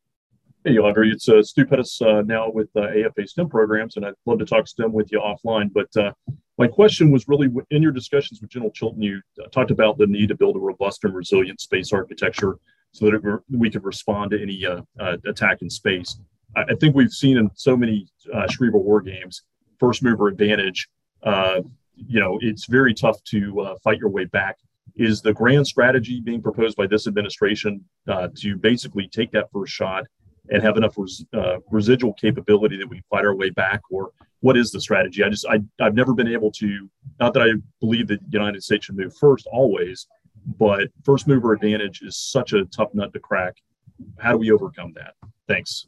Speaker 5: Hey, Audrey, it's uh, Stu Pettis uh, now with uh, AFA STEM programs, and I'd love to talk STEM with you offline. But uh, my question was really in your discussions with General Chilton, you uh, talked about the need to build a robust and resilient space architecture so that we could respond to any uh, attack in space. I think we've seen in so many uh, war games, first mover advantage. Uh, you know, it's very tough to uh, fight your way back. Is the grand strategy being proposed by this administration uh, to basically take that first shot and have enough res, uh, residual capability that we fight our way back, or what is the strategy? I just I I've never been able to. Not that I believe that the United States should move first always, but first mover advantage is such a tough nut to crack. How do we overcome that? Thanks.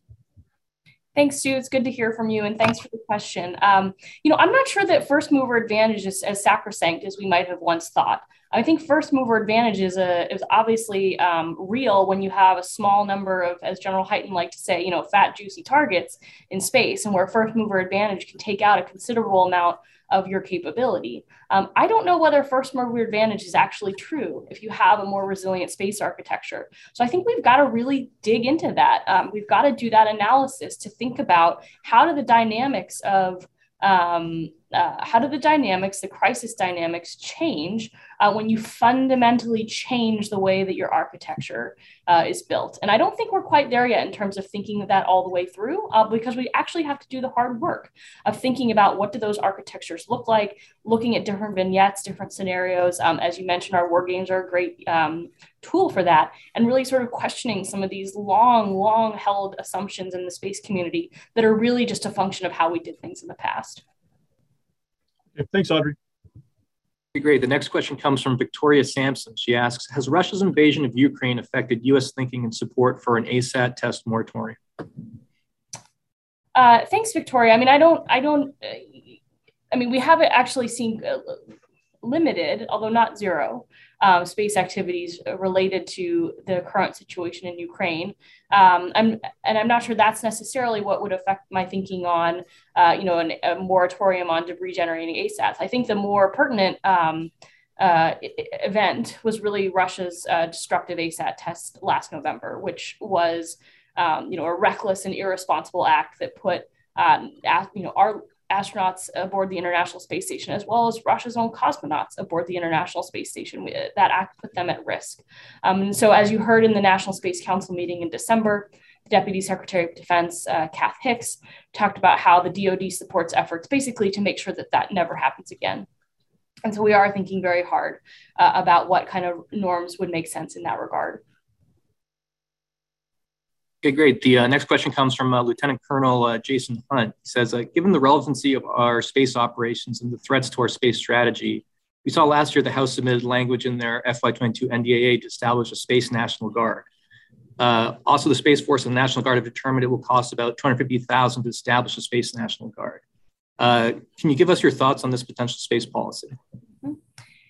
Speaker 2: Thanks, Sue. It's good to hear from you, and thanks for the question. Um, you know, I'm not sure that first mover advantage is as sacrosanct as we might have once thought. I think first mover advantage is a is obviously um, real when you have a small number of, as General Hyten liked to say, you know, fat juicy targets in space, and where first mover advantage can take out a considerable amount of your capability. Um, I don't know whether first mover advantage is actually true if you have a more resilient space architecture. So I think we've got to really dig into that. Um, we've got to do that analysis to think about how do the dynamics of um, uh, how do the dynamics, the crisis dynamics, change uh, when you fundamentally change the way that your architecture uh, is built? And I don't think we're quite there yet in terms of thinking that all the way through, uh, because we actually have to do the hard work of thinking about what do those architectures look like, looking at different vignettes, different scenarios. Um, as you mentioned, our war games are a great um, tool for that, and really sort of questioning some of these long, long held assumptions in the space community that are really just a function of how we did things in the past.
Speaker 5: Okay, thanks, Audrey.
Speaker 3: Great. The next question comes from Victoria Samson. She asks Has Russia's invasion of Ukraine affected U.S. thinking and support for an ASAT test moratorium?
Speaker 2: Uh, thanks, Victoria. I mean, I don't, I don't, uh, I mean, we haven't actually seen uh, limited, although not zero, um, space activities related to the current situation in Ukraine. Um, I'm, and I'm not sure that's necessarily what would affect my thinking on, uh, you know, an, a moratorium on debris generating ASATs. I think the more pertinent um, uh, event was really Russia's uh, destructive ASAT test last November, which was, um, you know, a reckless and irresponsible act that put, um, you know, our astronauts aboard the International Space Station, as well as Russia's own cosmonauts aboard the International Space Station. That act put them at risk. Um, and so, as you heard in the National Space Council meeting in December, the Deputy Secretary of Defense, uh, Kath Hicks, talked about how the DoD supports efforts basically to make sure that that never happens again. And so, we are thinking very hard uh, about what kind of norms would make sense in that regard.
Speaker 3: Okay, great. The uh, next question comes from uh, Lieutenant Colonel uh, Jason Hunt. He says, uh, given the relevancy of our space operations and the threats to our space strategy, we saw last year the House submitted language in their FY22 NDAA to establish a Space National Guard. Uh, also, the Space Force and the National Guard have determined it will cost about 250000 to establish a Space National Guard. Uh, can you give us your thoughts on this potential space policy?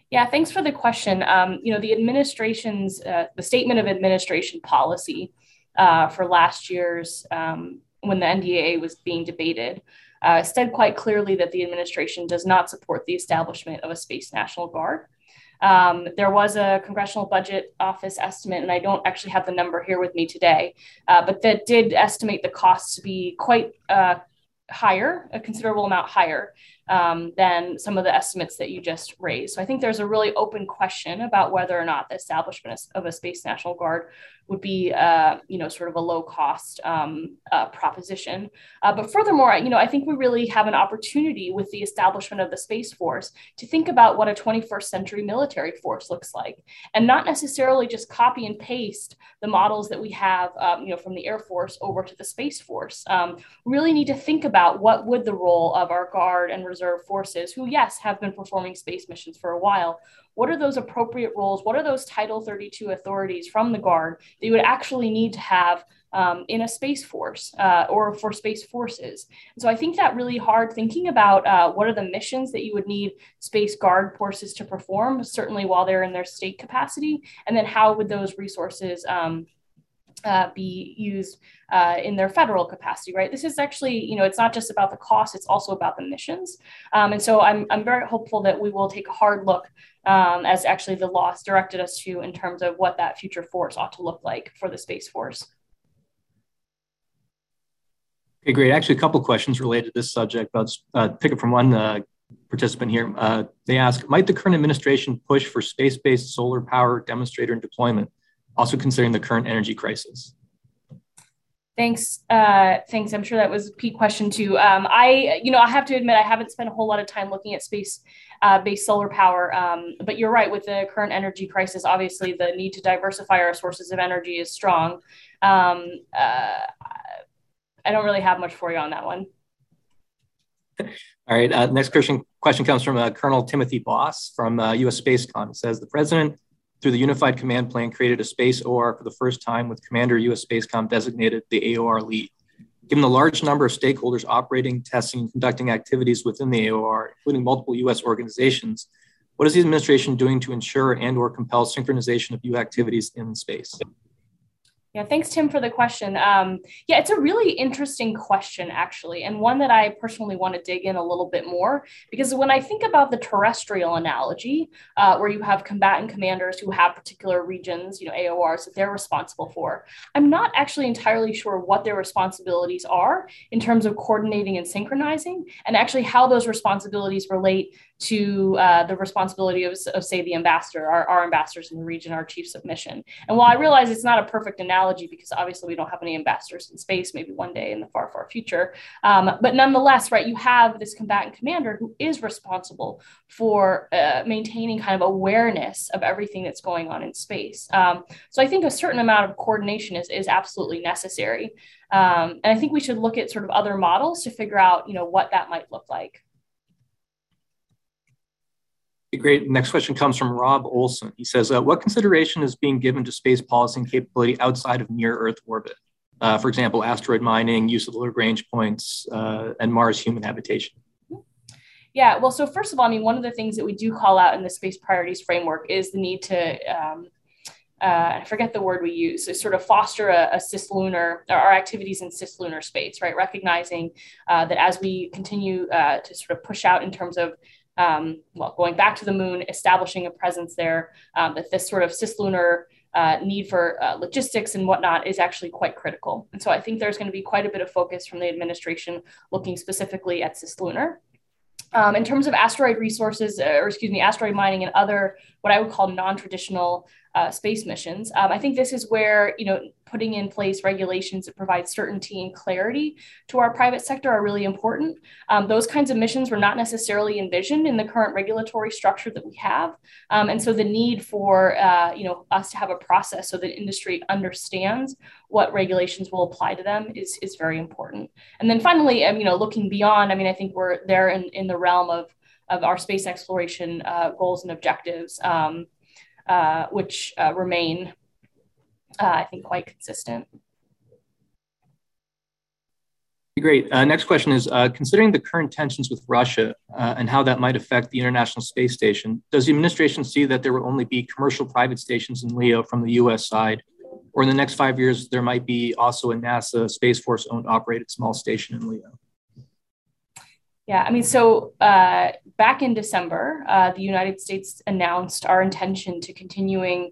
Speaker 2: Yeah, thanks for the question. Um, you know, the administration's, the statement of administration policy uh, for last year's um, when the NDAA was being debated, uh, said quite clearly that the administration does not support the establishment of a space national guard. Um, there was a congressional budget office estimate, and I don't actually have the number here with me today, uh, but that did estimate the costs to be quite uh, higher, a considerable amount higher um, than some of the estimates that you just raised. So I think there's a really open question about whether or not the establishment of a Space National Guard would be, uh, you know, sort of a low cost um, uh, proposition. Uh, but furthermore, you know, I think we really have an opportunity with the establishment of the Space Force to think about what a 21st century military force looks like, and not necessarily just copy and paste the models that we have, um, you know, from the Air Force over to the Space Force. Um, really need to think about what would the role of our Guard and Reserve forces, who yes have been performing space missions for a while, what are those appropriate roles? What are those Title 32 authorities from the Guard that you would actually need to have um, in a space force uh, or for space forces? And so I think that really hard thinking about uh, what are the missions that you would need space guard forces to perform, certainly while they're in their state capacity, and then how would those resources um, uh, be used uh, in their federal capacity, right? This is actually, you know, it's not just about the cost, it's also about the missions. Um, and so I'm, I'm very hopeful that we will take a hard look um, as actually the laws directed us to in terms of what that future force ought to look like for the Space Force.
Speaker 3: Okay, great. Actually, a couple questions related to this subject. I'll just uh, pick it from one uh, participant here. Uh, they ask, might the current administration push for space-based solar power demonstrator and deployment, also considering the current energy crisis?
Speaker 2: Thanks. Uh, thanks. I'm sure that was a Pete question too. Um, I, you know, I have to admit I haven't spent a whole lot of time looking at space uh, based solar power. Um, but you're right, with the current energy crisis, obviously the need to diversify our sources of energy is strong. Um, uh, I don't really have much for you on that one.
Speaker 3: All right. Uh, next question, question comes from uh, Colonel Timothy Boss from uh, U.S. Spacecom. It says the president, through the Unified Command Plan, created a space AOR for the first time with Commander U.S. Spacecom designated the AOR lead. Given the large number of stakeholders operating, testing, and conducting activities within the AOR, including multiple U.S. organizations, what is the administration doing to ensure and or compel synchronization of U activities in space?
Speaker 2: Yeah, thanks, Tim, for the question. Um, yeah, it's a really interesting question, actually, and one that I personally want to dig in a little bit more because when I think about the terrestrial analogy, uh, where you have combatant commanders who have particular regions, you know, AORs that they're responsible for, I'm not actually entirely sure what their responsibilities are in terms of coordinating and synchronizing, and actually how those responsibilities relate to uh, the responsibility of, of, say, the ambassador, our, our ambassadors in the region, our chiefs of mission. And while I realize it's not a perfect analogy because obviously we don't have any ambassadors in space, maybe one day in the far, far future, um, but nonetheless, right, you have this combatant commander who is responsible for uh, maintaining kind of awareness of everything that's going on in space. Um, so I think a certain amount of coordination is, is absolutely necessary. Um, and I think we should look at sort of other models to figure out, you know, what that might look like.
Speaker 3: Great. Next question comes from Rob Olson. He says, uh, What consideration is being given to space policy and capability outside of near Earth orbit? Uh, for example, asteroid mining, use of the Lagrange points, uh, and Mars human habitation.
Speaker 2: Yeah, well, so first of all, I mean, one of the things that we do call out in the space priorities framework is the need to, um, uh, I forget the word we use, so sort of foster a, a cislunar, our activities in cislunar space, right? Recognizing uh, that as we continue uh, to sort of push out in terms of um, well, going back to the moon, establishing a presence there, um, that this sort of cislunar uh, need for uh, logistics and whatnot is actually quite critical. And so I think there's going to be quite a bit of focus from the administration looking specifically at cislunar. Um, in terms of asteroid resources, uh, or excuse me, asteroid mining and other what I would call non-traditional uh, space missions. Um, I think this is where you know putting in place regulations that provide certainty and clarity to our private sector are really important. Um, those kinds of missions were not necessarily envisioned in the current regulatory structure that we have, um, and so the need for uh, you know us to have a process so that industry understands what regulations will apply to them is is very important. And then finally, um, you know, looking beyond, I mean, I think we're there in in the realm of of our space exploration uh, goals and objectives. Um, uh, which uh, remain, uh, I think, quite consistent.
Speaker 3: Great. Uh, next question is uh, considering the current tensions with Russia and how that might affect the International Space Station, does the administration see that there will only be commercial private stations in LEO from the US side? Or in the next five years, there might be also a NASA Space Force owned operated small station in LEO?
Speaker 2: Yeah, I mean, so uh, back in December, uh, the United States announced our intention to continuing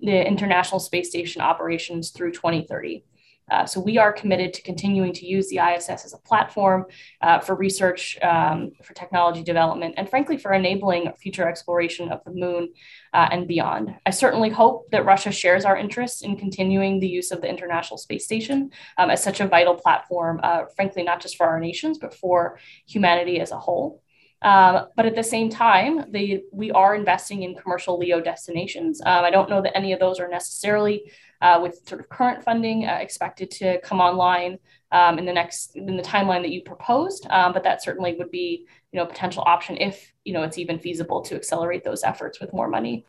Speaker 2: the International Space Station operations through 2030. Uh, so we are committed to continuing to use the ISS as a platform uh, for research, um, for technology development, and frankly, for enabling future exploration of the moon uh, and beyond. I certainly hope that Russia shares our interest in continuing the use of the International Space Station um, as such a vital platform, uh, frankly, not just for our nations, but for humanity as a whole. Um, but at the same time, we are investing in commercial LEO destinations. Um, I don't know that any of those are necessarily uh, with sort of current funding uh, expected to come online um, in the next in the timeline that you proposed. Um, but that certainly would be you know a potential option if you know it's even feasible to accelerate those efforts with more money.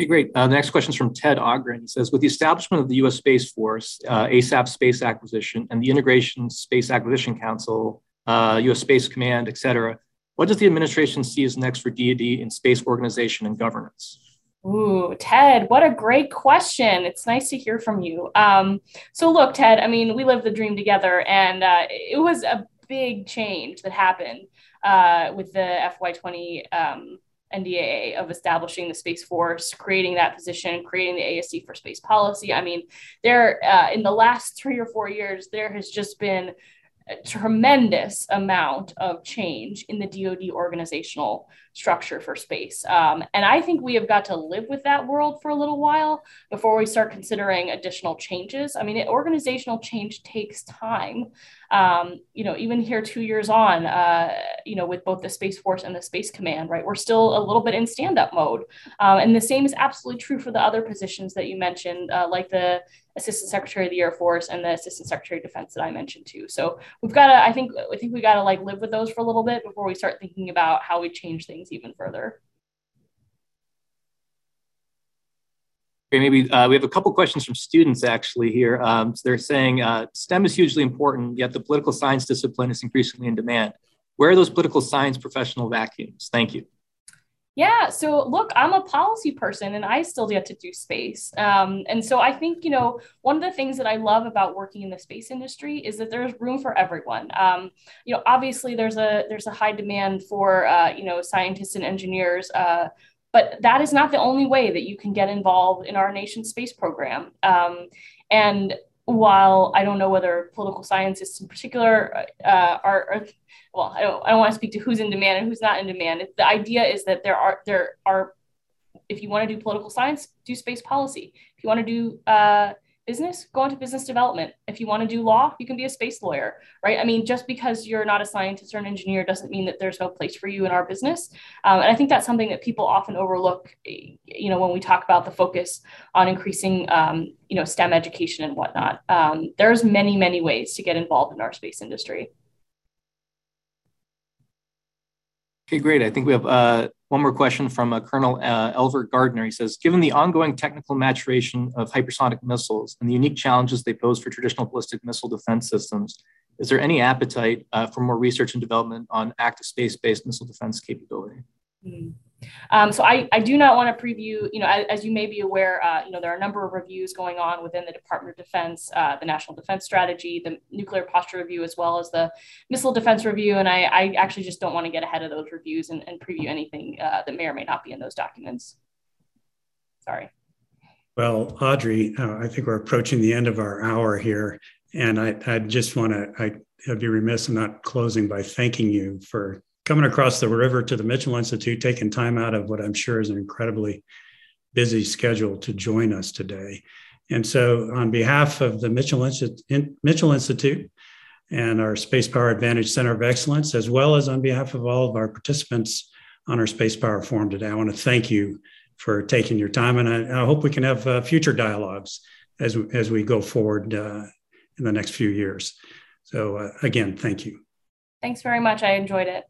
Speaker 3: Okay, great. Uh, the next question is from Ted Ogren. He says, with the establishment of the U.S. Space Force, uh, ASAP Space Acquisition, and the Integration Space Acquisition Council, uh, U.S. Space Command, et cetera, what does the administration see as next for DoD in space organization and governance?
Speaker 2: Ooh, Ted, what a great question. It's nice to hear from you. Um, so, look, Ted, I mean, we lived the dream together, and uh, it was a big change that happened uh, with the FY20 um, NDAA of establishing the Space Force, creating that position, creating the ASD for space policy. I mean, there uh, in the last three or four years, there has just been a tremendous amount of change in the DoD organizational structure for space. Um, and I think we have got to live with that world for a little while before we start considering additional changes. I mean, it, organizational change takes time. Um, you know, even here two years on, uh, you know, with both the Space Force and the Space Command, right, we're still a little bit in stand up mode. Um, and the same is absolutely true for the other positions that you mentioned, uh, like the Assistant Secretary of the Air Force and the Assistant Secretary of Defense that I mentioned too. So we've got to, I think, I think we got to like live with those for a little bit before we start thinking about how we change things even further.
Speaker 3: Okay, maybe uh, we have a couple questions from students actually here. Um, so they're saying uh, STEM is hugely important, yet the political science discipline is increasingly in demand. Where are those political science professional vacuums? Thank you.
Speaker 2: Yeah, so look, I'm a policy person and I still get to do space. Um, and so I think, you know, one of the things that I love about working in the space industry is that there's room for everyone. Um, you know, obviously there's a there's a high demand for uh, you know scientists and engineers uh, but that is not the only way that you can get involved in our nation's space program. Um, and while I don't know whether political scientists in particular uh, are, are, well, I don't, I don't want to speak to who's in demand and who's not in demand. The idea is that there are there are, if you want to do political science, do space policy. If you want to do uh, business, go into business development. If you want to do law, you can be a space lawyer, right? I mean, just because you're not a scientist or an engineer doesn't mean that there's no place for you in our business. Um, and I think that's something that people often overlook, you know, when we talk about the focus on increasing, um, you know, STEM education and whatnot. Um, there's many, many ways to get involved in our space industry.
Speaker 3: Okay, great. I think we have uh, one more question from uh, Colonel uh, Elver Gardner. He says, given the ongoing technical maturation of hypersonic missiles and the unique challenges they pose for traditional ballistic missile defense systems, is there any appetite uh, for more research and development on active space-based missile defense capability?
Speaker 2: Mm. Um, so I, I do not want to preview, you know, as, as you may be aware, uh, you know, there are a number of reviews going on within the Department of Defense, uh, the National Defense Strategy, the Nuclear Posture Review, as well as the Missile Defense Review. And I, I actually just don't want to get ahead of those reviews and, and preview anything uh, that may or may not be in those documents. Sorry.
Speaker 1: Well, Audrey, uh, I think we're approaching the end of our hour here. And I, I just want to, I'd be remiss in not closing by thanking you for coming across the river to the Mitchell Institute, taking time out of what I'm sure is an incredibly busy schedule to join us today. And so, on behalf of the Mitchell, Mitchell Institute and our Space Power Advantage Center of Excellence, as well as on behalf of all of our participants on our Space Power Forum today, I want to thank you for taking your time. And I, I hope we can have uh, future dialogues as, as we go forward uh, in the next few years. So, uh, again, thank you.
Speaker 2: Thanks very much. I enjoyed it.